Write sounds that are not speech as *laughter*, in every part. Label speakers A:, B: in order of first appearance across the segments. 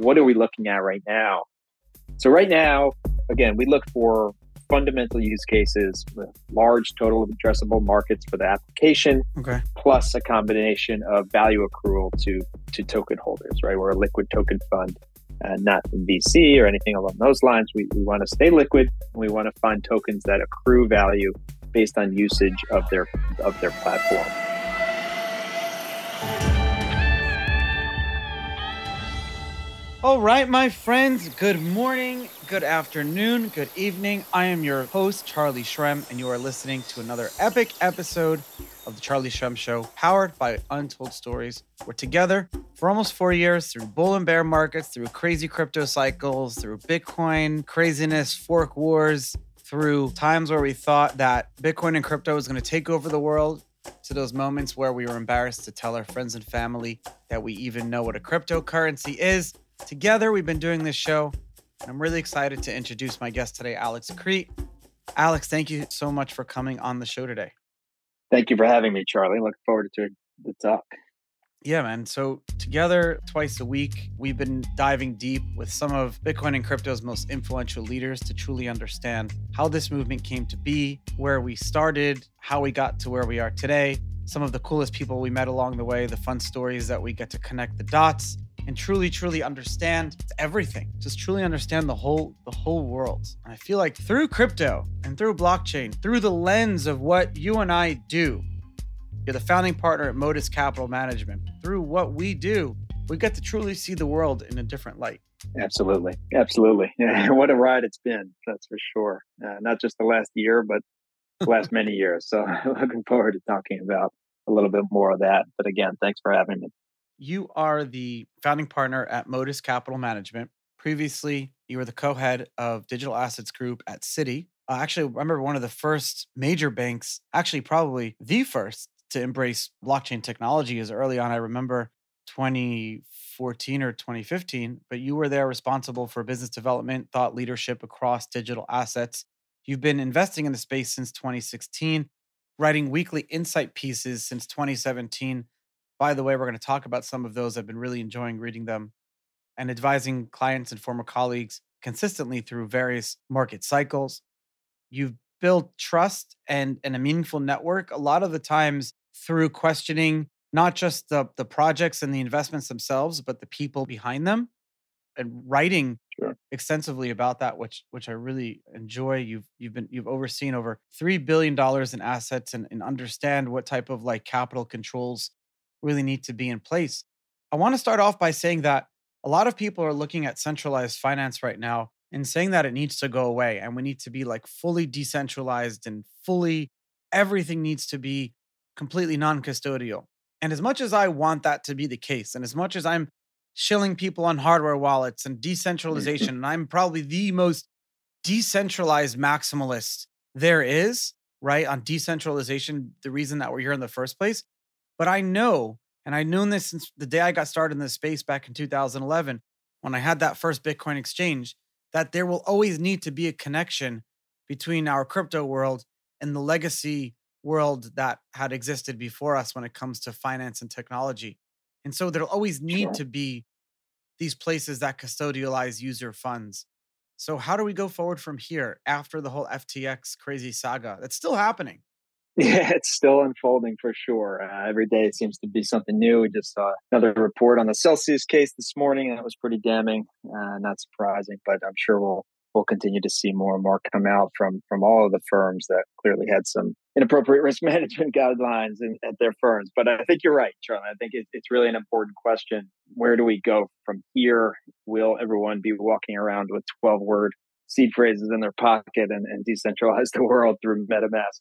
A: what are we looking at right now? So right now, again, we look for fundamental use cases with large total addressable markets for the application,
B: okay.
A: plus a combination of value accrual to to token holders. Right, we're a liquid token fund, uh, not VC or anything along those lines. We, we want to stay liquid. And we want to find tokens that accrue value based on usage of their of their platform.
B: All right, my friends, good morning, good afternoon, good evening. I am your host, Charlie Shrem, and you are listening to another epic episode of The Charlie Shrem Show, powered by Untold Stories. We're together for almost four years through bull and bear markets, through crazy crypto cycles, through Bitcoin craziness, fork wars, through times where we thought that Bitcoin and crypto was going to take over the world, to those moments where we were embarrassed to tell our friends and family that we even know what a cryptocurrency is. Together, we've been doing this show, and I'm really excited to introduce my guest today, Alex Kriete. Alex, thank you so much for coming on the show today.
A: Thank you for having me, Charlie. Looking forward to the talk.
B: Yeah, man. So, together twice a week, we've been diving deep with some of Bitcoin and crypto's most influential leaders to truly understand how this movement came to be, where we started, how we got to where we are today, some of the coolest people we met along the way, the fun stories that we get to connect the dots, and truly truly understand everything. Just truly understand the whole the whole world. And i feel like through crypto and through blockchain through the lens of what you and i do you're the founding partner at modus capital management. Through what we do we get to truly see the world in a different light.
A: Absolutely. Absolutely. *laughs* Yeah, what a ride it's been that's for sure. Uh, not just the last year but the last many years. So *laughs* looking forward to talking about a little bit more of that. But again thanks for having me
B: you are the founding partner at Modus Capital Management. Previously, you were the co head of Digital Assets Group at Citi. Uh, actually, I remember one of the first major banks, actually, probably the first to embrace blockchain technology as early on. I remember 2014 or 2015, but you were there responsible for business development, thought leadership across digital assets. You've been investing in the space since 2016, writing weekly insight pieces since 2017 by the way, we're going to talk about some of those. I've been really enjoying reading them and advising clients and former colleagues consistently through various market cycles. You've built trust and, and a meaningful network a lot of the times through questioning not just the, the projects and the investments themselves, but the people behind them and writing sure. extensively about that, which which I really enjoy. You've you've been you've overseen over three billion dollars in assets and, and understand what type of like capital controls really need to be in place. I want to start off by saying that a lot of people are looking at centralized finance right now and saying that it needs to go away and we need to be like fully decentralized and fully everything needs to be completely non custodial. And as much as I want that to be the case, and as much as I'm shilling people on hardware wallets and decentralization, and I'm probably the most decentralized maximalist there is, right? On decentralization, the reason that we're here in the first place. But I know, and I've known this since the day I got started in this space back in 2011, when I had that first Bitcoin exchange, that there will always need to be a connection between our crypto world and the legacy world that had existed before us when it comes to finance and technology. And so there'll always need to be these places that custodialize user funds. So how do we go forward from here after the whole FTX crazy saga? That's still happening. *laughs*
A: Yeah, it's still unfolding for sure. Uh, every day it seems to be something new. We just saw another report on the Celsius case this morning, and that was pretty damning. Uh, not surprising, but I'm sure we'll we'll continue to see more and more come out from from all of the firms that clearly had some inappropriate *laughs* risk management guidelines in, at their firms. But I think you're right, Charlie. I think it, it's really an important question. Where do we go from here? Will everyone be walking around with 12 word seed phrases in their pocket and, and decentralize *laughs* the world through MetaMask?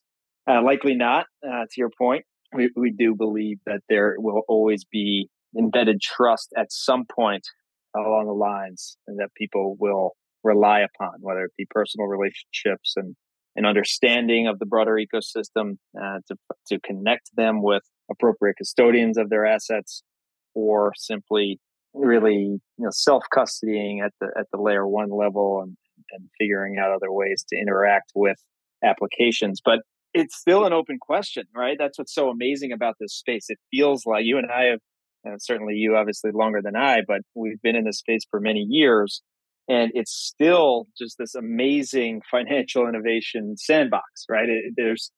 A: Uh, likely not. Uh, to your point, we, we do believe that there will always be embedded trust at some point along the lines and that people will rely upon, whether it be personal relationships and an understanding of the broader ecosystem uh, to, to connect them with appropriate custodians of their assets or simply really you know self custodying at the at the layer one level and, and figuring out other ways to interact with applications but it's still an open question, right? That's what's so amazing about this space. It feels like you and I have and certainly you obviously longer than I, but we've been in this space for many years. And it's still just this amazing *laughs* financial innovation sandbox, right? It, there's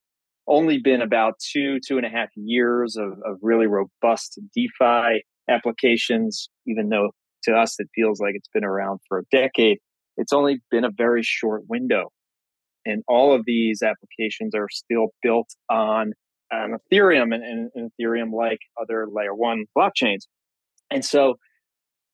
A: only been about two, two and a half years of, of really robust DeFi applications, even though to us it feels like it's been around for a decade. It's only been a very short window. And all of these applications are still built on um, Ethereum and, and, and Ethereum like other layer one blockchains. And so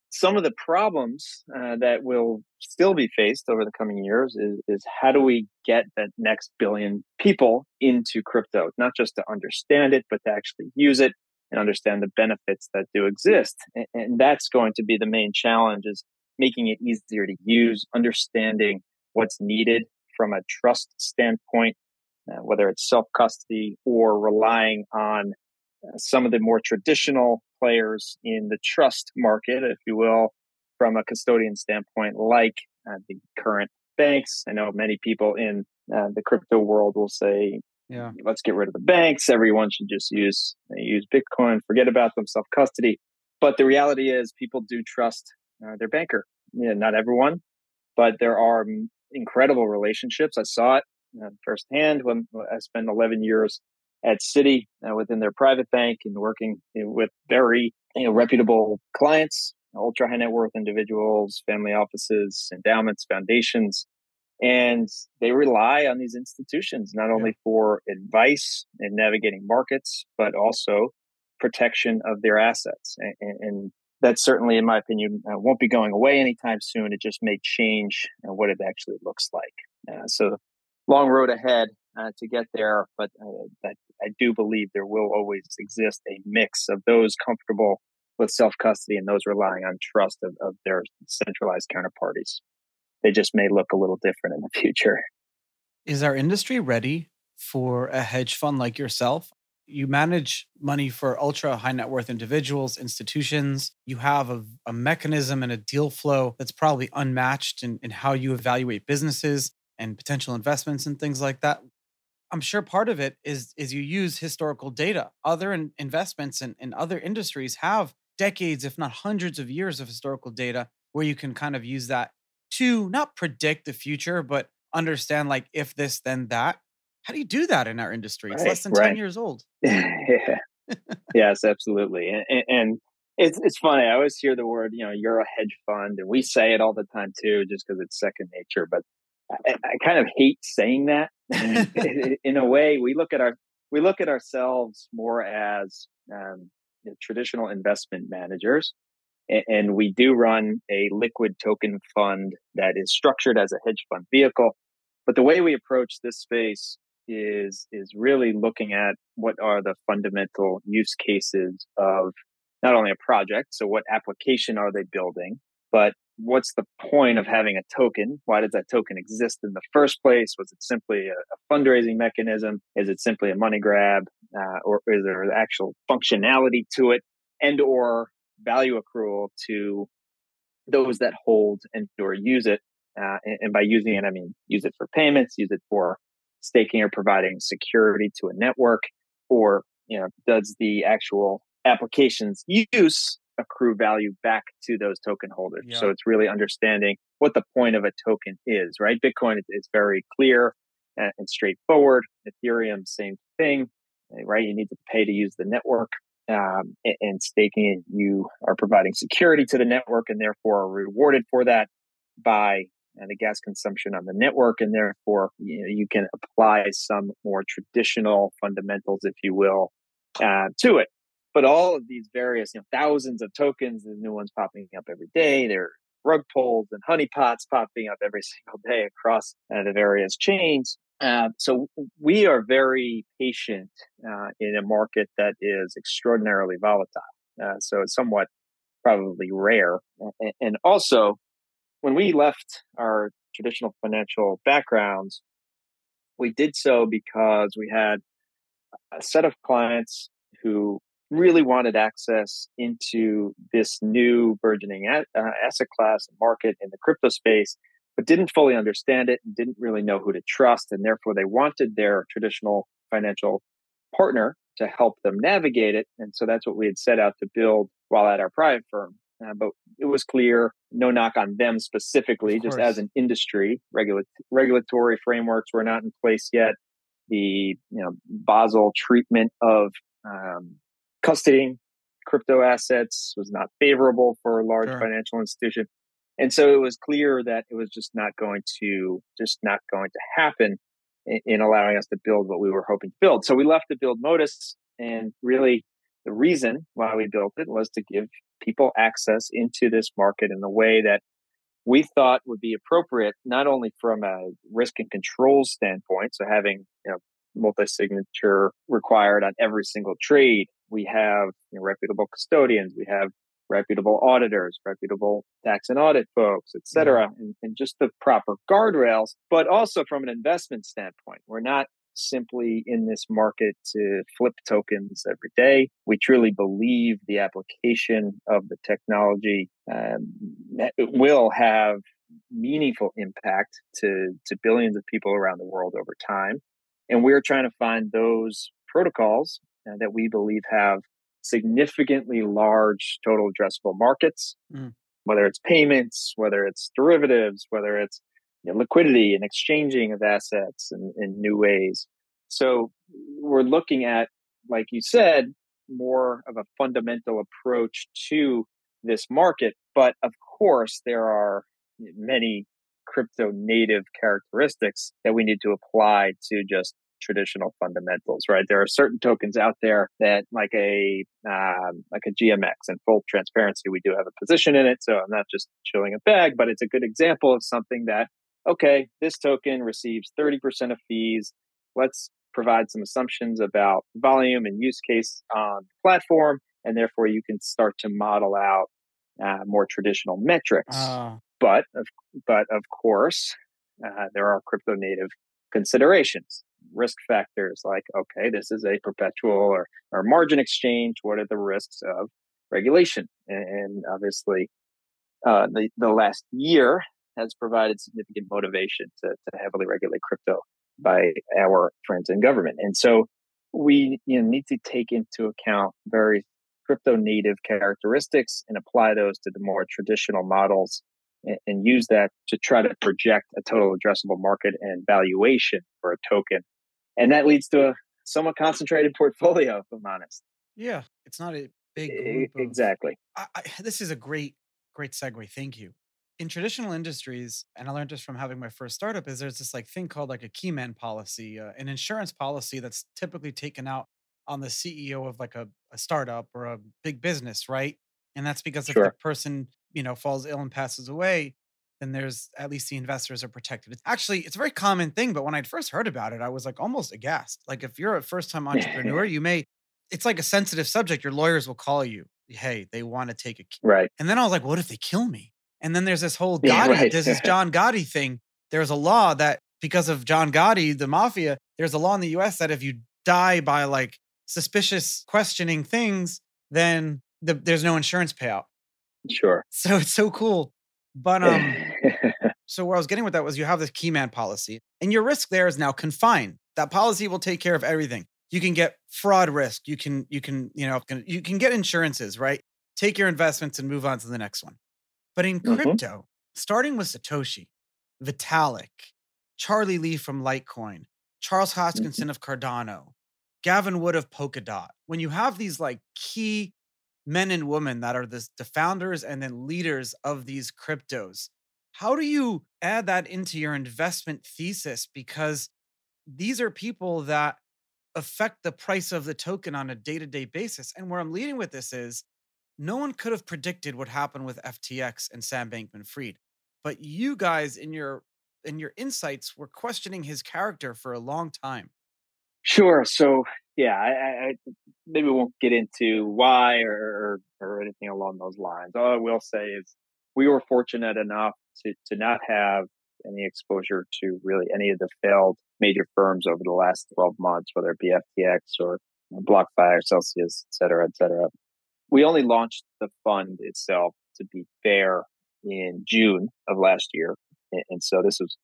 A: some of the problems uh, that will still be faced over the coming years is, is how do we get that next billion people into crypto, not just to understand it, but to actually use it and understand the benefits that do exist. And, and that's going to be the main challenge is making it easier to use, understanding what's needed from a trust standpoint, uh, whether it's self custody or relying on uh, some of the more traditional players in the trust market, if you will, from a custodian standpoint, like uh, the current banks. I know many people in uh, the crypto world will say, yeah. let's get rid of the banks. Everyone should just use use Bitcoin, forget about them, self custody. But the reality is, people do trust uh, their banker. Yeah, not everyone, but there are incredible relationships. I saw it uh, firsthand when I spent 11 years at Citi uh, within their private bank and working you know, with very you know, reputable clients, ultra high net worth individuals, family offices, endowments, foundations. And they rely on these institutions not only for advice and navigating markets, but also protection of their assets. And, and that certainly, in my opinion, uh, won't be going away anytime soon. It just may change uh, what it actually looks like. Uh, so, long road ahead uh, to get there, but uh, I do believe there will always exist a mix of those comfortable with self custody and those relying on trust of, of their centralized counterparties. They just may look a little different in the *laughs* future.
B: Is our industry ready for a hedge fund like yourself? You manage money for ultra high net worth individuals, institutions. You have a, a mechanism and a deal flow that's probably unmatched in, in how you evaluate businesses and potential investments and things like that. I'm sure part of it is is you use historical data. Other in, investments and in, in other industries have decades, if not hundreds of years of historical data where you can kind of use that to not predict the future, but understand like if this, then that. How do you do that in our industry? It's right, less than right. 10 years old. *laughs*
A: yeah. yes, absolutely. And, and it's, it's funny. I always hear the word, you know, you're a hedge fund and we say it all the time too, just because it's second nature. But I, I, kind of hate saying that. *laughs* in a way, we look at our, we look at ourselves more as um, you know, traditional investment managers and we do run a liquid token fund that is structured as a hedge fund vehicle. But the way we approach this space is is really looking at what are the fundamental use cases of not only a project, so what application are they building, but what's the point of having a token? Why does that token exist in the first place? Was it simply a, a fundraising mechanism? Is it simply a money grab, uh, or is there actual functionality to it? And or value accrual to those that hold and or use it. Uh, and, and by using it, I mean use it for payments, use it for staking or providing security to a network, or you know, does the actual application's use accrue value back to those token holders? Yeah. So it's really understanding what the point of a token is, right? Bitcoin is, very clear and, and straightforward. Ethereum, same thing, right? You need to pay to use the network um, and, and staking it, you are providing security to the network and therefore are rewarded for that by uh, the gas consumption on the network. And therefore, you, know, you can apply some more traditional fundamentals, if you will, uh, to it. But all of these various, you know, thousands of tokens, the new ones popping up every day. There are rug pulls and honeypots popping up every *laughs* single day across uh, the various chains. Uh, so we are very patient uh, in a market that is extraordinarily volatile. Uh, so it's somewhat probably rare. And also, when we left our traditional financial backgrounds, we did so because we had a set of clients who really wanted access into this new burgeoning uh, asset class market in the crypto space but didn't fully understand it and didn't really know who to trust. And therefore, they wanted their traditional financial partner to help them navigate it. And so that's what we had set out to build while at our private firm. Uh, but it was clear, no knock on them specifically, just as an industry, regula- regulatory frameworks were not in place yet. The you know Basel treatment of um, custodying crypto assets was not favorable for a large sure. financial institution, and so it was clear that it was just not going to just not going to happen in, in allowing us to build what we were hoping to build. So we left to build Modus, and really the reason why we built it was to give people access into this market in a way that we thought would be appropriate, not only from a risk and control standpoint, so having you know multi-signature required on every single trade. We have you know, reputable custodians. We have reputable auditors, reputable tax and audit folks, et cetera, and, and just the proper guardrails, but also from an investment standpoint. We're not simply in this market to flip tokens every day. We truly believe the application of the technology um, will have meaningful impact to, to billions of people around the world over time. And we're trying to find those protocols uh, that we believe have significantly large total addressable markets, mm. whether it's payments, whether it's derivatives, whether it's you know, liquidity and exchanging of assets in, in new ways. So we're looking at, like you said, more of a fundamental approach to this market. But of course, there are many crypto native characteristics that we need to apply to just traditional fundamentals, right? There are certain tokens out there that, like a um, like a GMX, and full transparency, we do have a position in it, so I'm not just showing a bag, but it's a good example of something that okay, this token receives 30% of fees. Let's provide some assumptions about volume and use case on the platform, and therefore you can start to model out uh, more traditional metrics. Uh. But of, but of course, uh, there are crypto native considerations risk factors like, okay, this is a perpetual or, or margin exchange. What are the risks of regulation? And, and obviously, uh, the, the last year has provided significant motivation to, to heavily regulate crypto by our friends in government. And so we you know, need to take into account very crypto native characteristics and apply those to the more traditional models and, and use that to try to project a total addressable market and valuation for a token and that leads to a somewhat concentrated portfolio. If I'm honest.
B: Yeah, it's not a big
A: of, exactly.
B: I, I, this is a great, great segue. Thank you. In traditional industries, and I learned this from having my first startup, is there's this like thing called like a keyman policy, uh, an insurance policy that's typically taken out on the CEO of like a, a startup or a big business, right? And that's because if the person you know falls ill and passes away, then there's at least the investors are protected. It's actually it's a very common thing, but when I first heard about it, I was like almost aghast. Like if you're a first time *laughs* entrepreneur, you may it's like a sensitive subject. Your lawyers will call you, hey, they want to take a key.
A: right.
B: And then I was like, what if they kill me? And then there's this whole Gotti, yeah, right. there's this *laughs* John Gotti thing. There's a law that because of John Gotti, the mafia, there's a law in the US that if you die by like suspicious questioning things, then the, there's no insurance payout.
A: Sure. *laughs*
B: So it's so cool. But *laughs* um, so where I was getting with that was you have this keyman policy, and your risk there is now confined. That policy will take care of everything. You can get fraud risk. You can you can you know you can get insurances, right? Take your investments and move on to the next one. But in mm-hmm. crypto, starting with Satoshi, Vitalik, Charlie Lee from Litecoin, Charles mm-hmm. Hoskinson mm-hmm. of Cardano, Gavin Wood of Polkadot, when you have these like key men and women that are the, the founders and then leaders of these cryptos. How do you add that into your investment thesis? Because these are people that affect the price of the token on a day to day basis. And where I'm leading with this is no one could have predicted what happened with FTX and Sam Bankman Fried. But you guys in your in your insights were questioning his character for a long time.
A: Sure. So yeah, I, I, maybe won't get into why or, or anything along those lines. All I will say is we were fortunate enough to to not have any exposure to really any of the failed major firms over the last 12 months, whether it be FTX or BlockFi, or Celsius, et cetera, et cetera. We only launched the fund itself, to be fair, in June of last year. And so this was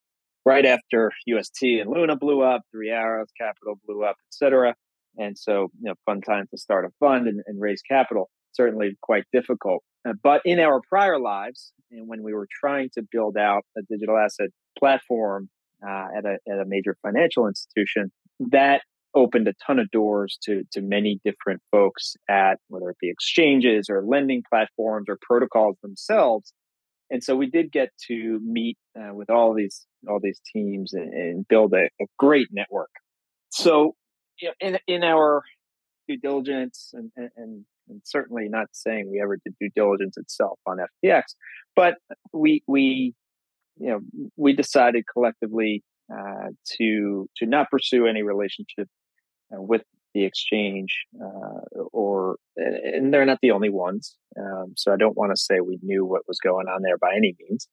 A: right after UST and Luna blew up, Three Arrows Capital blew up, et cetera. And so, you know, fun time to start a fund and, and raise capital. certainly quite difficult. Uh, but in our prior lives, and when we were trying to build out a digital asset platform uh, at, a, at a major financial institution, that opened a ton of doors to to many different folks at whether it be exchanges or lending platforms or protocols themselves. And so we did get to meet uh, with all these all these teams and, and build a, a, great network. So you know, in in our due diligence and, and, and certainly not saying we ever did due diligence itself on FTX, but we we you know we decided collectively uh, to to not pursue any relationship with the exchange, uh, or and they're not the only ones. Um, so I don't want to say we knew what was going on there by any means,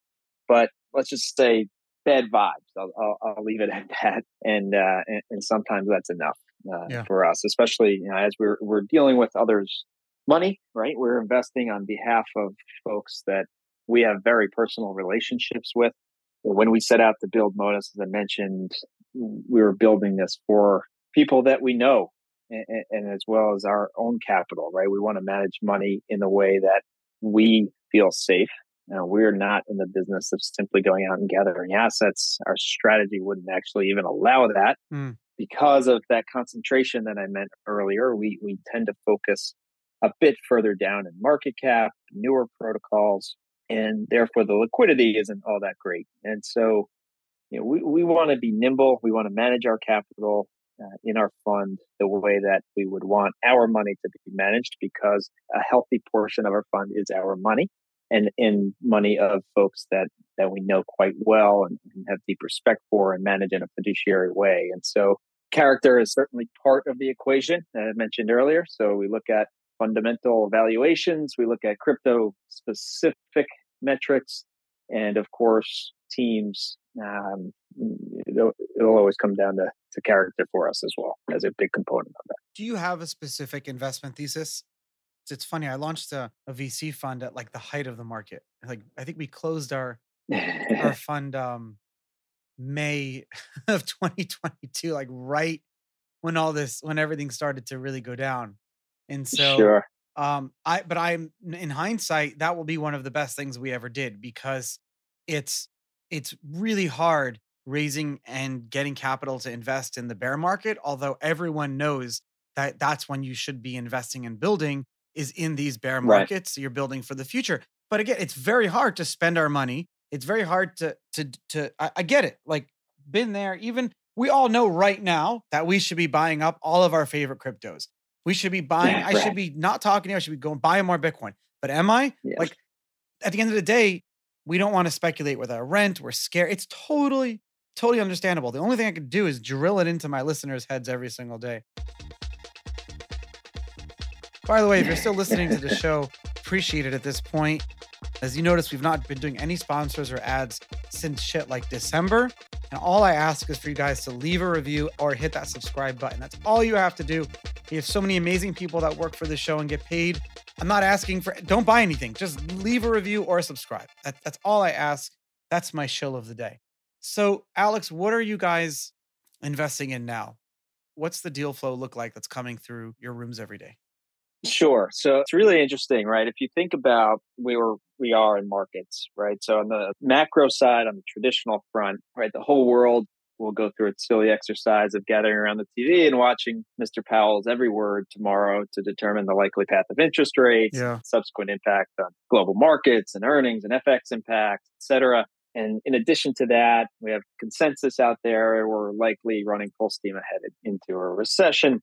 A: but let's just say bad vibes. I'll, I'll, I'll leave it at that, and uh, and, and sometimes that's enough uh, yeah. for us, especially you know, as we're we're dealing with others' money. Right, we're investing on behalf of folks that we have very personal relationships with. When we set out to build Modus, as I mentioned, we were building this for people that we know and, and as well as our own capital, right? We want to manage money in the way that we feel safe. Now, we're not in the business of simply going out and gathering assets. Our strategy wouldn't actually even allow that mm. because of that concentration that I meant earlier. We, we tend to focus a bit further down in market cap, newer protocols, and therefore the liquidity isn't all that great. And so, you know, we, we want to be nimble. We want to manage our capital uh, in our fund the way that we would want our money to be managed because a healthy portion of our fund is our money and in money of folks that that we know quite well and, and have deep respect for and manage in a fiduciary way. And so character is certainly part of the equation that I mentioned earlier. So we look at fundamental valuations we look at crypto specific metrics and of course teams um, it'll, it'll, always come down to, to character for us as well as a big component of that.
B: Do you have a specific investment thesis? It's funny. I launched a, a VC fund at like the height of the market. Like I think we closed our our *laughs* fund um, May *laughs* of 2022, like right when all this when everything started to really go down. And so sure. um I but I'm in hindsight, that will be one of the best things we ever did because it's it's really hard raising and getting capital to invest in the bear market although everyone knows that that's when you should be investing and building is in these bear markets right. so you're building for the future but again it's very hard to spend our money it's very hard to to to I, I get it like been there even we all know right now that we should be buying up all of our favorite cryptos we should be buying yeah, *laughs* i right. should be not talking to you i should be going buying more bitcoin but am i yes. like at the end of the day we don't want to speculate with our rent. We're scared. It's totally, totally understandable. The only thing I could do is drill it into my listeners' heads every single day. By the way, if you're still listening to the *laughs* show, appreciate it at this point. As you notice, we've not been doing any sponsors or ads since shit like December. And all I ask is for you guys to leave a review or hit that subscribe button. That's all you have to do. We have so many amazing people that work for the show and get paid I'm not asking for, don't buy anything. Just leave a review or subscribe. That, that's all I ask. That's my shill of the day. So, Alex, what are you guys investing in now? What's the deal flow look like that's coming through your rooms every day?
A: Sure. So it's really interesting, right? If you think about where we are in markets, right? So on the macro side, on the traditional front, right, the whole world we'll go through a silly exercise of gathering around the TV and watching Mr. Powell's every word tomorrow to determine the likely path of interest rates, yeah. subsequent impact on global markets and earnings and FX impact, et cetera. And in addition to that, we have consensus out there. We're likely running full steam ahead into a recession.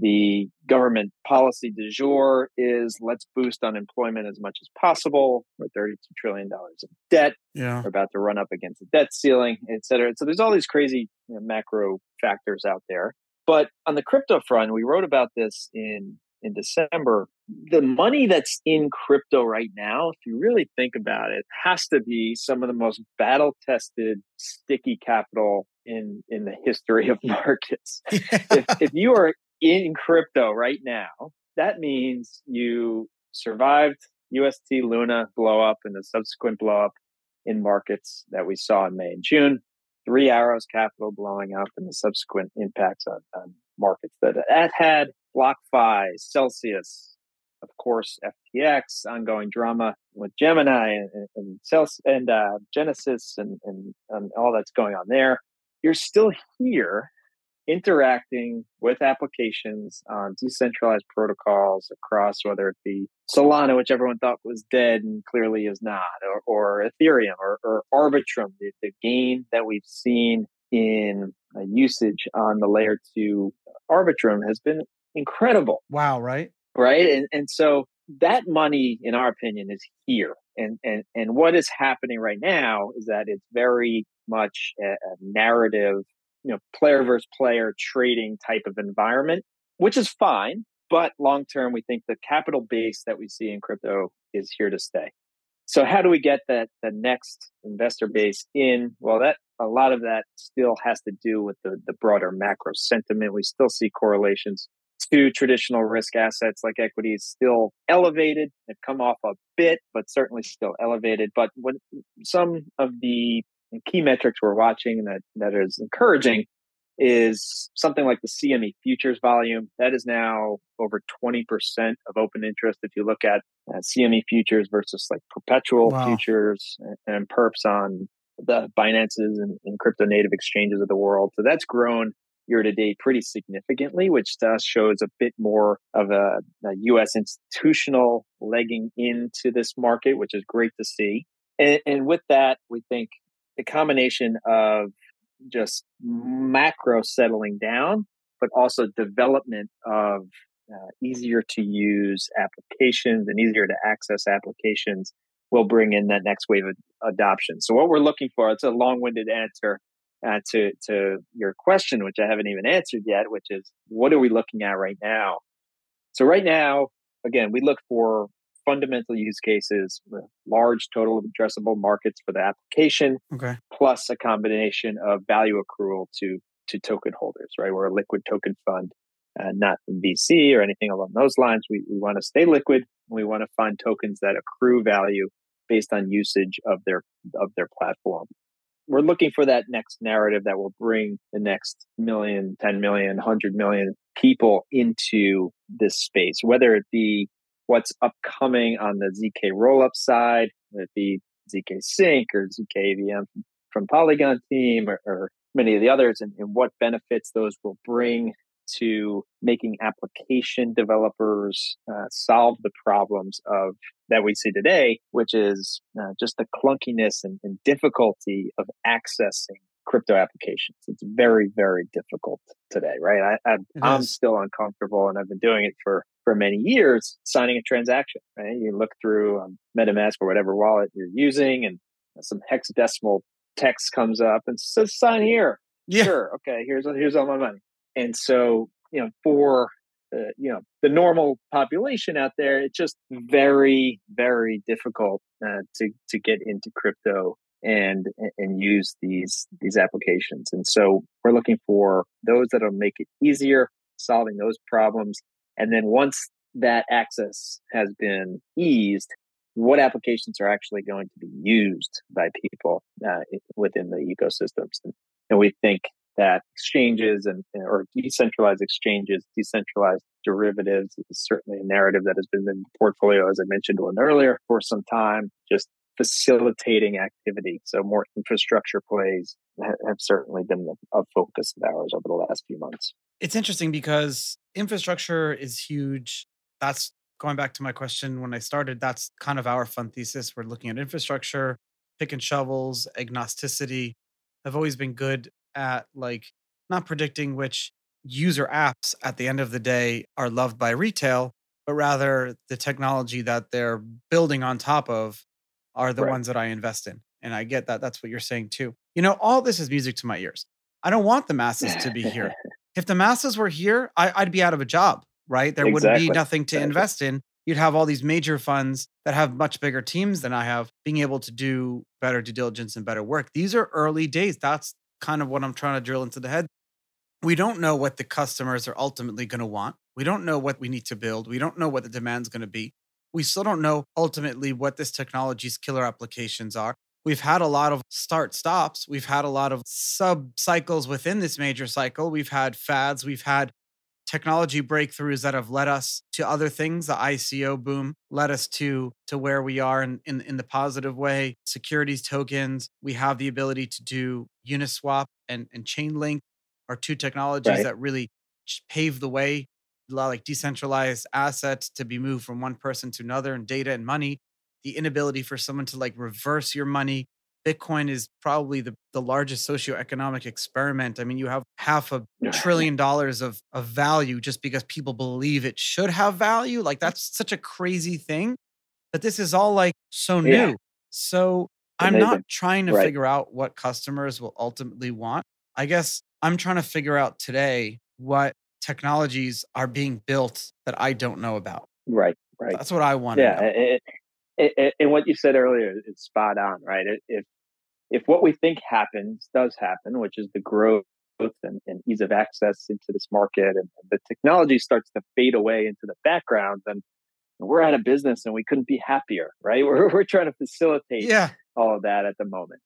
A: The government policy du jour is let's boost unemployment as much as possible. We're $32 trillion of debt. Yeah. We're about to run up against the debt ceiling, et cetera. So there's all these crazy you know, macro factors out there. But on the crypto front, we wrote about this in, in December. The money that's in crypto right now, if you really think about it, has to be some of the most battle tested, sticky capital in in the history of *laughs* markets. *laughs* Yeah. If, if you are in crypto right now, that means you survived UST Luna blow up and the subsequent blow up in markets that we saw in May and June. Three Arrows Capital blowing up and the subsequent impacts on, on markets that that had BlockFi, Celsius, of course, FTX, ongoing drama with Gemini and, and, and uh, Genesis and, and, and all that's going on there. You're still here interacting with applications on decentralized protocols across whether it be Solana, which everyone thought was dead and clearly is not, or, or Ethereum or, or Arbitrum, the, the, gain that we've seen in uh, usage on the layer two Arbitrum has been incredible.
B: Wow, right?
A: Right. And, and so that money, in our opinion, is here. And, and, and what is happening right now is that it's very much a, a narrative you know player versus player trading type of environment, which is fine. But long term, we think the capital base that we see in crypto is here to stay. So how do we get that the next investor base in? Well, that a lot of that still has to do with the, the broader macro sentiment. We still see correlations to traditional risk assets like equities still elevated. They've come off a bit, but certainly still elevated. But when some of the key metrics we're watching that, that is encouraging is something like the CME futures volume. That is now over 20% of open interest. If you look at uh, CME futures versus like perpetual wow. futures and, and, perps on the Binances and, and, crypto native exchanges of the world. So that's grown year to date pretty significantly, which to us shows a bit more of a, a US institutional legging into this market, which is great to see. And, and with that, we think the combination of just macro settling down, but also development of uh, easier to use applications and easier to access applications will bring in that next wave of adoption. So what we're looking for, it's a long-winded answer uh, to, to your question, which I haven't even answered yet, which is what are we looking at right now? So right now, again, we look for fundamental use cases, large total addressable markets for the application,
B: okay.
A: plus a combination of value accrual to to token holders. Right, we're a liquid token fund, uh, not VC or anything along those lines. We we want to stay liquid. We want to find tokens that accrue value based on usage of their of their platform. We're looking for that next narrative that will bring the next million, 10 million, 100 million people into this space, whether it be what's upcoming on the ZK rollup side, whether it be ZK Sync or ZK EVM from Polygon team or, or many of the others, and, and what benefits those will bring to making application developers uh, solve the problems of that we see today, which is uh, just the clunkiness and, and, difficulty of accessing crypto applications. It's very, very difficult today, right? I, am still uncomfortable, and I've been doing it for for many years signing a transaction, right? You look through um, MetaMask or whatever wallet you're using and some hexadecimal text comes up and says sign here. Yeah. Sure. Okay. Here's, here's all my money. And so, you know, for uh, you know the normal population out there it's just very very difficult uh, to to get into crypto and and use these these applications and so we're looking for those that'll make it easier solving those problems and then once that access has been eased, what applications are actually going to be used by people uh, within the ecosystems? And, and we think that exchanges and or decentralized exchanges, decentralized derivatives is certainly a narrative that has been in the portfolio, as I mentioned one earlier, for some time. Just facilitating activity. So more infrastructure plays have certainly been a focus of ours over the last few months.
B: It's interesting because infrastructure is huge. That's going back to my question when I started. That's kind of our fun thesis. We're looking at infrastructure, pick and shovels, agnosticity. I've always been good at like not predicting which user apps at the end of the day are loved by retail, but rather the technology that they're building on top of are the right. ones that I invest in. And I get that. That's what you're saying too. You know, all this is music to my ears. I don't want the masses to be here. *laughs* if the masses were here, I, would be out of a job, right? There exactly. wouldn't be nothing to exactly. invest in. You'd have all these major funds that have much bigger teams than I have, being able to do better due diligence and better work. These are early days. That's kind of what I'm trying to drill into the head. We don't know what the customers are ultimately going to want. We don't know what we need to build. We don't know what the demand's going to be. We still don't know ultimately what this technology's killer applications are. We've had a lot of start stops. We've had a lot of sub cycles within this major cycle. We've had fads. We've had technology breakthroughs that have led us to other things. The ICO boom led us to to where we are in, in, in the positive way. Securities tokens, we have the ability to do Uniswap and, and Chainlink are two technologies
A: Right.
B: that really pave the way, allow like decentralized assets to be moved from one person to another and data and money. The inability for someone to like reverse your money. Bitcoin is probably the, the largest socioeconomic experiment. I mean, you have half a trillion dollars of, of value just because people believe it should have value. Like that's such a crazy thing. But this is all like so new.
A: Yeah.
B: So I'm not trying to
A: Right.
B: figure out what customers will ultimately want. I guess I'm trying to figure out today what technologies are being built that I don't know about.
A: Right. Right.
B: That's what I want to
A: yeah
B: know.
A: it, it, it, and what you said earlier is spot on right? If if what we think happens does happen which is the growth and, and ease of access into this market and the technology starts to fade away into the background then we're out of business and we couldn't be happier right? *laughs* We're, we're trying to facilitate
B: Yeah.
A: all of that at the moment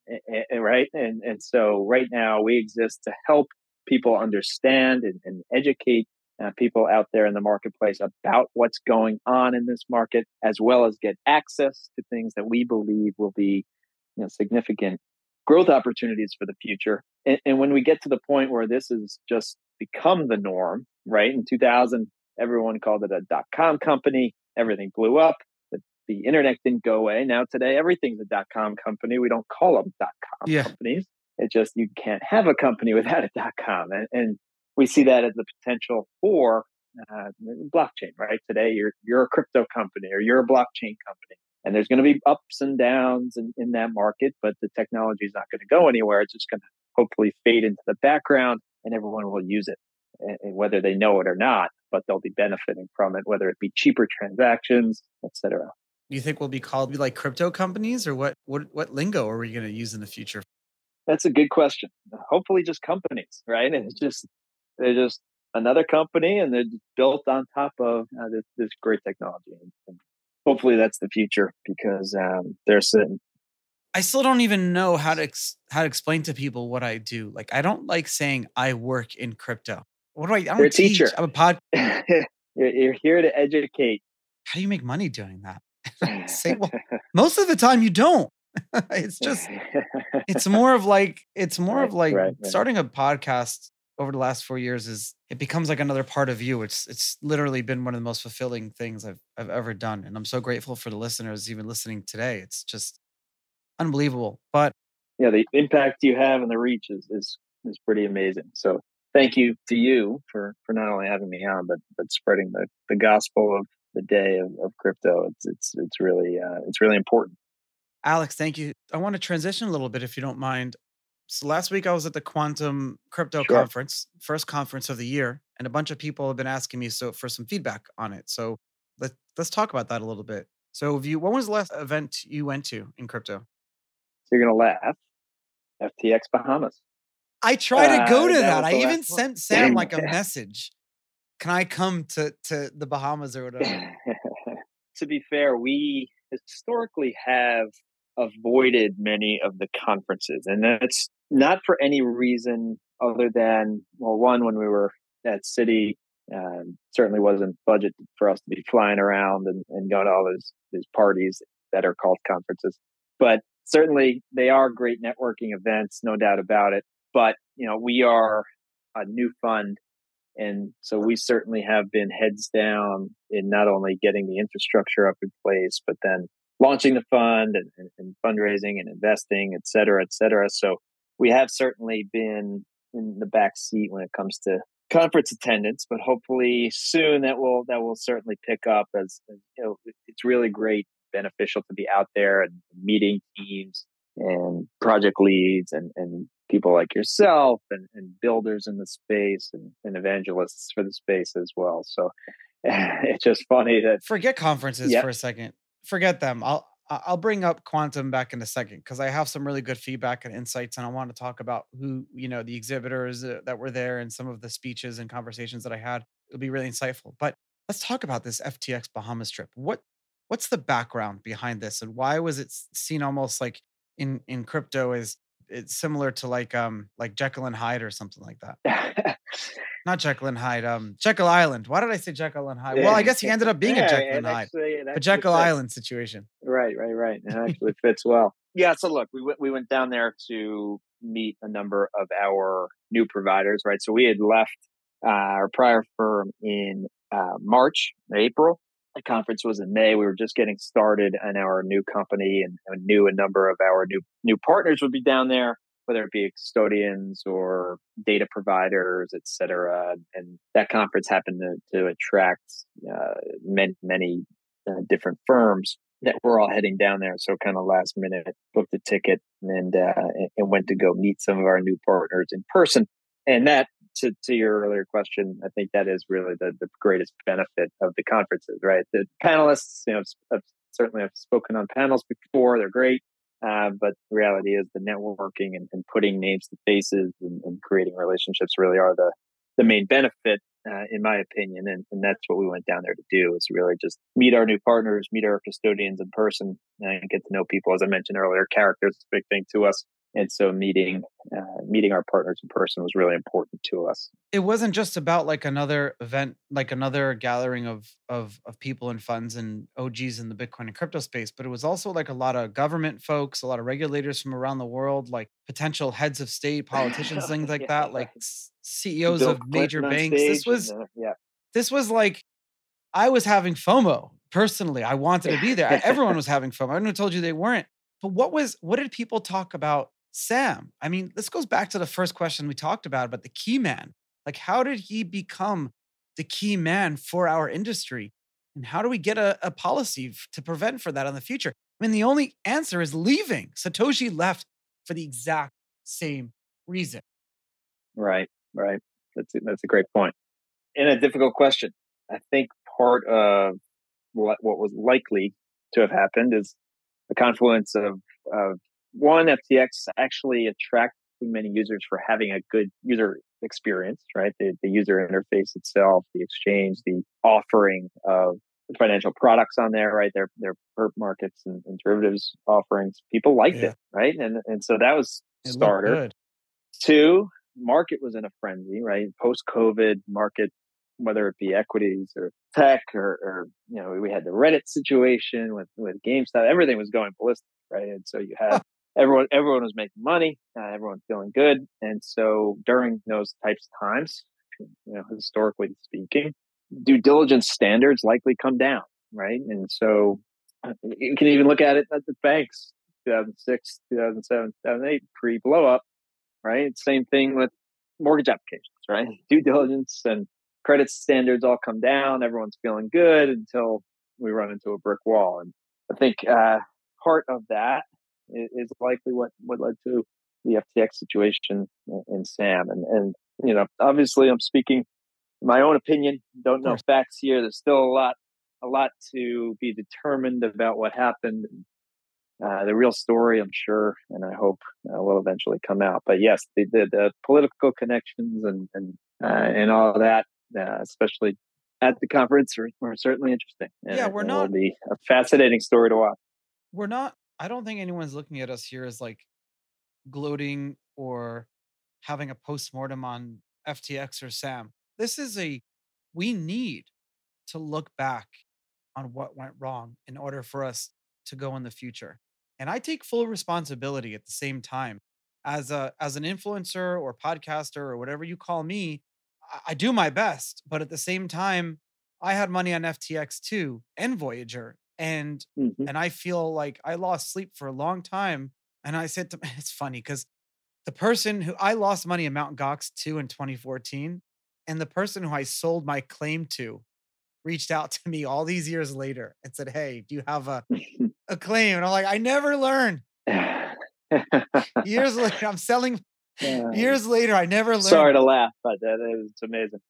A: right? And and so right now we exist to help people understand and, and educate uh, people out there in the marketplace about what's going on in this market as well as get access to things that we believe will be you know, significant growth opportunities for the future. And, and when we get to the point where this has just become the norm right in 2000 everyone called it a dot-com company everything blew up the, the internet didn't go away. Now today everything's a dot-com company. We don't call them dot-com
B: Yeah.
A: companies. It just you can't have a company *laughs* without a dot-com. And, and we see that as the potential for uh, blockchain right? Today you're you're a crypto company or you're a blockchain company and there's going to be ups and downs in, in that market but the technology is not going to go anywhere. It's just going to hopefully fade into the background and everyone will use it and, whether they know it or not but they'll be benefiting from it whether it be cheaper transactions etc
B: Do you think we'll be called like crypto companies or what what what lingo are we going to use in the future?
A: that's a good question. Hopefully just companies right? And it's just they're just another company and they're built on top of uh, this, this great technology and, hopefully that's the future because um, they're sitting
B: I still don't even know how to ex- how to explain to people what I do. Like I don't like saying I work in crypto. What do I? I don't
A: You're a
B: teach.
A: teacher.
B: I'm a pod. *laughs*
A: you're, you're here to educate
B: How do you make money doing that? *laughs* Say, well, *laughs* most of the time you don't. it's just it's more of like it's more
A: Right,
B: of like
A: right, right.
B: starting a podcast over the last four years is it becomes like another part of you. It's it's literally been one of the most fulfilling things I've I've ever done. And I'm so grateful for the listeners even listening today. It's just unbelievable. But
A: yeah the impact you have and the reach is, is is pretty amazing so thank you to you for for not only having me on but but spreading the the gospel of the day of, of crypto it's it's it's really uh, it's really important
B: Alex, thank you. I want to transition a little bit if you don't mind. So last week I was at the Quantum Crypto
A: Sure.
B: Conference, first conference of the year, and a bunch of people have been asking me so for some feedback on it. So let, let's talk about that a little bit. So have you when was the last event you went to in crypto?
A: so you're gonna laugh ftx bahamas
B: I try to go
A: Uh,
B: to
A: that
B: that. I even sent Sam like a message. Can I come to to the Bahamas or *laughs* whatever?
A: to be fair, we historically have avoided many of the conferences, and that's not for any reason other than well, one when we were at Citi, um, certainly wasn't budget for us to be flying around and, and going to all those these parties that are called conferences, but certainly they are great networking events, no doubt about it. But you know, we are a new fund and so we certainly have been heads down in not only getting the infrastructure up in place, but then launching the fund and, and, and fundraising and investing, et cetera, et cetera. So we have certainly been in the back seat when it comes to conference attendance, but hopefully soon that will that will certainly pick up as you know it's really great beneficial to be out there and meeting teams and project leads and, and people like yourself and, and builders in the space and, and evangelists for the space as well. So *laughs* it's just funny that
B: Forget conferences
A: Yep.
B: for a second. Forget them. I'll I'll bring up quantum back in a second because I have some really good feedback and insights, and I want to talk about who you know the exhibitors uh, that were there and some of the speeches and conversations that I had. It'll be really insightful. But let's talk about this FTX Bahamas trip. What what's the background behind this, and why was it seen almost like in in crypto as it's similar to like um like Jekyll and Hyde or something like that? *laughs* not Jekyll and Hyde. Um, Jekyll Island. Why did I say Jekyll and Hyde? Well, I guess he ended up being
A: yeah,
B: a Jekyll and Hyde,
A: actually,
B: a Jekyll
A: fits.
B: Island situation.
A: Right, right, right. It actually fits well. Yeah. So look, we went we went down there to meet a number of our new providers. Right. So we had left uh, our prior firm in uh, March, April. The conference was in May. We were just getting started in our new company, and, and knew a number of our new new partners would be down there whether it be custodians or data providers, et cetera. And that conference happened to, to attract uh, many, many uh, different firms that were all heading down there. So kind of last minute booked a ticket and, uh, and went to go meet some of our new partners in person. And that, to, to your earlier question, I think that is really the, the greatest benefit of the conferences, right? The panelists, you know, I've, certainly I've spoken on panels before. They're great. Uh, but the reality is the networking and, and putting names to faces and, and, creating relationships really are the, the main benefit, uh, in my opinion. And, and, that's what we went down there to do is really just meet our new partners, meet our custodians in person and get to know people. As I mentioned earlier, characters is a big thing to us and so meeting uh, meeting our partners in person was really important to us.
B: It wasn't just about like another event like another gathering of of of people and funds and og's in the bitcoin and crypto space but it was also like a lot of government folks a lot of regulators from around the world like potential heads of state politicians things *laughs* like yeah, that like ceos Bill of major banks. This was
A: uh, yeah.
B: this was like i was having fomo personally. I wanted to be there. Everyone *laughs* was having fomo. I don't know told you they weren't. But what was what did people talk about Sam, I mean, this goes back to the first question we talked about about the key man. Like, how did he become the key man for our industry? And how do we get a, a policy to prevent for that in the future? I mean, the only answer is leaving. Satoshi left for the exact same reason.
A: Right, right. That's that's a great point. And a difficult question. I think part of what, what was likely to have happened is the confluence of, of one, FTX actually attracting many users for having a good user experience, right? The, the user interface itself, the exchange, the offering of financial products on there, right? Their their perp markets and, and derivatives offerings. People liked yeah. it, right? And and so that was it starter. Two, market was in a frenzy, right? Post COVID market, whether it be equities or tech or, or you know, we had the Reddit situation with with GameStop. Everything was going ballistic, right? And so you had everyone everyone was making money, uh, everyone feeling good, and so during those types of times, you know, historically speaking, due diligence standards likely come down, right? And so uh, you can even look at it at the banks, 2006, 2007, 2008, pre blow up, right? Same thing with mortgage applications, right? *laughs* Due diligence and credit standards all come down. Everyone's feeling good until we run into a brick wall. And I think uh, part of that is likely what, what led to the FTX situation in Sam. And, and, you know, obviously I'm speaking my own opinion. Don't know facts here. There's still a lot, a lot to be determined about what happened. Uh, the real story, I'm sure, and I hope uh, will eventually come out. But yes, the, the, the political connections and and uh, and all that, uh, especially at the conference, are, are certainly interesting. And
B: yeah, we're not.
A: Will be a fascinating story to watch.
B: We're not I don't think anyone's looking at us here as like gloating or having a postmortem on FTX or Sam. This is a we need to look back on what went wrong in order for us to go in the future. And I take full responsibility at the same time. As a as an influencer or podcaster or whatever you call me, I, I do my best, but at the same time, I had money on FTX too and Voyager and mm-hmm. and I feel like I lost sleep for a long time. And I said to *laughs* it's funny because the person who I lost money in Mount Gox to in 2014, and the person who I sold my claim to reached out to me all these years later and said, Hey, do you have a, *laughs* a claim? And I'm like, I never learned. *laughs* years later, I'm selling years later, I never learned.
A: Sorry to laugh, but that is it's amazing.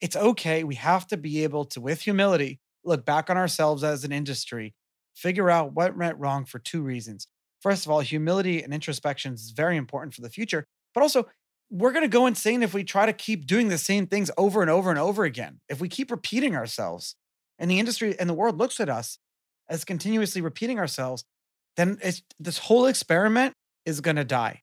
B: it's okay. We have to be able to, with humility, look back on ourselves as an industry, figure out what went wrong for two reasons. First of all, humility and introspection is very important for the future, but also we're going to go insane if we try to keep doing the same things over and over and over again. If we keep repeating ourselves and the industry and the world looks at us as continuously repeating ourselves, then this whole experiment is going to die.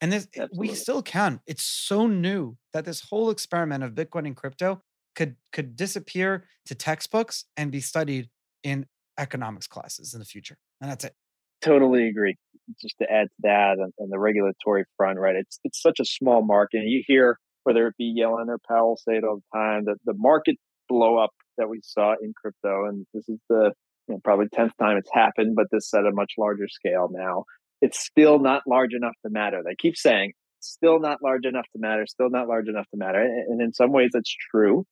B: And this
A: Absolutely.
B: we still can. It's so new that this whole experiment of Bitcoin and crypto could could disappear to textbooks and be studied in economics classes in the future. And that's it.
A: Totally agree. Just to add to that and, and the regulatory front, right? It's it's such a small market. And you hear whether it be Yellen or Powell say it all the time that the market blow up that we saw in crypto, and this is the you know, probably tenth time it's happened, but this at a much larger scale now. It's still not large enough to matter. They keep saying still not large enough to matter, still not large enough to matter, and in some ways that's true.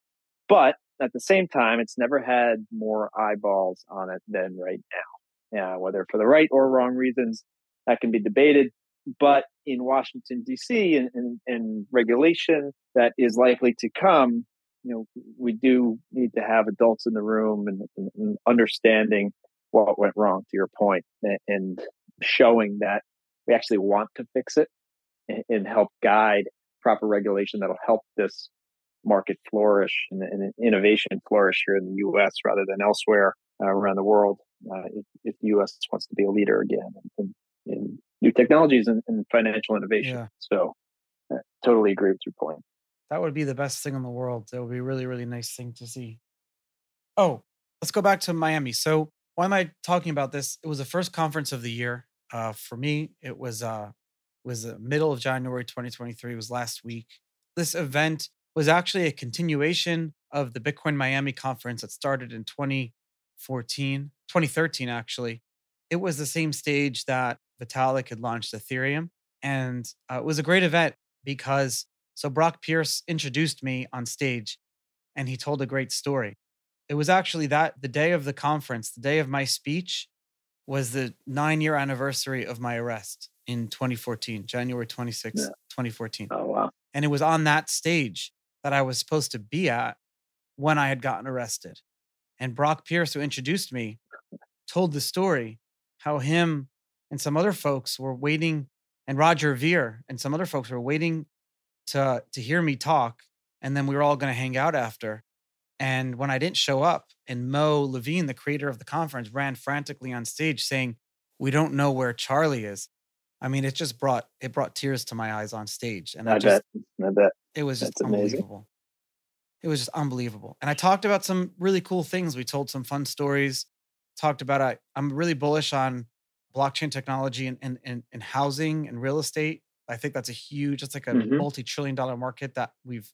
A: But at the same time, it's never had more eyeballs on it than right now. Yeah, whether for the right or wrong reasons, that can be debated. But in Washington D.C. and, and, and regulation that is likely to come, you know, we do need to have adults in the room and, and, and understanding what went wrong. To your point, and, and showing that we actually want to fix it and, and help guide proper regulation that'll help this market flourish and, and, innovation flourish here in the U.S. rather than elsewhere uh, around the world. Uh, if, if, the U.S. wants to be a leader again in, in new technologies and, and financial innovation, yeah. so uh, totally agree with your point.
B: That would be the best thing in the world. That would be a really, really nice thing to see. Oh, let's go back to Miami. So, why am I talking about this? It was the first conference of the year uh, for me. It was uh, was the middle of January 2023. It was last week. This event was actually a continuation of the Bitcoin Miami conference that started in 2014, 2013, actually. It was the same stage that Vitalik had launched Ethereum. And uh, it was a great event because so Brock Pierce introduced me on stage and he told a great story. It was actually that the day of the conference, the day of my speech, was the nine year anniversary of my arrest in 2014, January 26, yeah. 2014.
A: Oh, wow.
B: And it was on that stage that I was supposed to be at when I had gotten arrested. And Brock Pierce, who introduced me, told the story how him and some other folks were waiting, and Roger Ver and some other folks were waiting to, to hear me talk. And then we were all going to hang out after. And when I didn't show up, and Moe Levin, the creator of the conference, ran frantically on stage saying, We don't know where Charlie is. I mean, it just brought it brought tears to my eyes on stage. And
A: I,
B: I
A: just,
B: bet.
A: I bet.
B: It was just That's unbelievable. Amazing. It was just unbelievable. And I talked about some really cool things. We told some fun stories. Talked about I, I'm really bullish on blockchain technology and, and, and, and housing and real estate. I think that's a huge, it's like a mm-hmm. multi-trillion dollar market that we've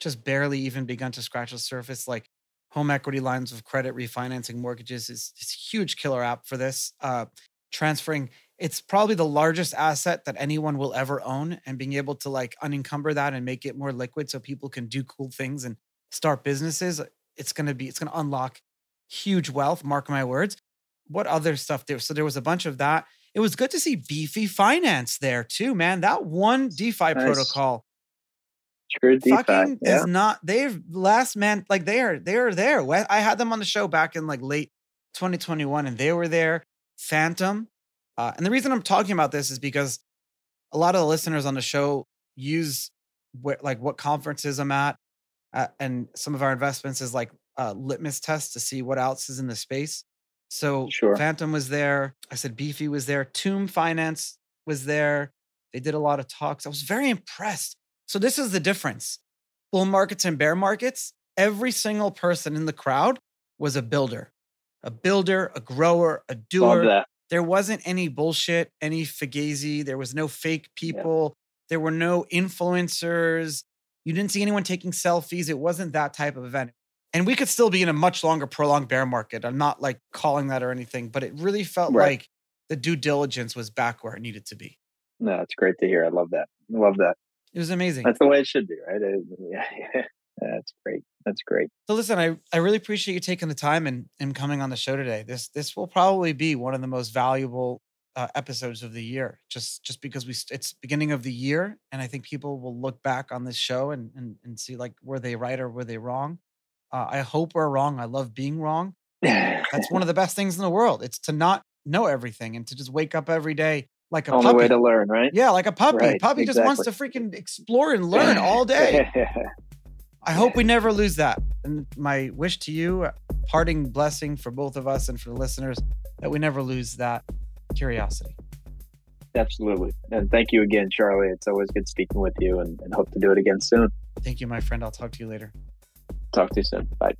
B: just barely even begun to scratch the surface. Like home equity lines of credit, refinancing mortgages is, is a huge killer app for this. Uh, transferring it's probably the largest asset that anyone will ever own and being able to like unencumber that and make it more liquid so people can do cool things and start businesses it's going to be it's going to unlock huge wealth mark my words. What other stuff there so there was a bunch of that. It was good to see beefy finance there too man. That one defi nice. protocol
A: True DeFi, fucking
B: yeah. is not they've last man like they are they are there. I had them on the show back in like late 2021 and they were there. Fantom uh, and the reason I'm talking about this is because a lot of the listeners on the show use wh- like what conferences I'm at, uh, and some of our investments is like a litmus test to see what else is in the space. So
A: sure.
B: Fantom was there. I said Beefy was there. Tomb Finance was there. They did a lot of talks. I was very impressed. So this is the difference. Bull markets and bear markets, every single person in the crowd was a builder, a builder, a grower, a doer, there wasn't any bullshit, any fugazi. There was no fake people. Yeah. There were no influencers. You didn't see anyone taking selfies. It wasn't that type of event. And we could still be in a much longer, prolonged bear market. I'm not like calling that or anything, but it really felt right. like the due diligence was back where it needed to be.
A: No, it's great to hear. I love that. I love that.
B: It was amazing.
A: That's the way it should be, right? It, yeah, *laughs* that's great. That's great.
B: So listen, I, I really appreciate you taking the time and, and coming on the show today. This this will probably be one of the most valuable uh, episodes of the year, just just because we it's beginning of the year, and I think people will look back on this show and and, and see like were they right or were they wrong. Uh, I hope we're wrong. I love being wrong. That's one of *laughs* the best things in the world. It's to not know everything and to just wake up every day like a
A: Only
B: puppy.
A: way to learn, right?
B: Yeah, like a puppy. Right, puppy exactly. just wants to freaking explore and learn all *laughs* day. I hope we never lose that. And my wish to you, parting blessing for both of us and for the listeners, that we never lose that curiosity.
A: Absolutely. And thank you again, Charlie. It's always good speaking with you and, and hope to do it again soon.
B: Thank you, my friend. I'll talk to you later.
A: Talk to you soon. Bye.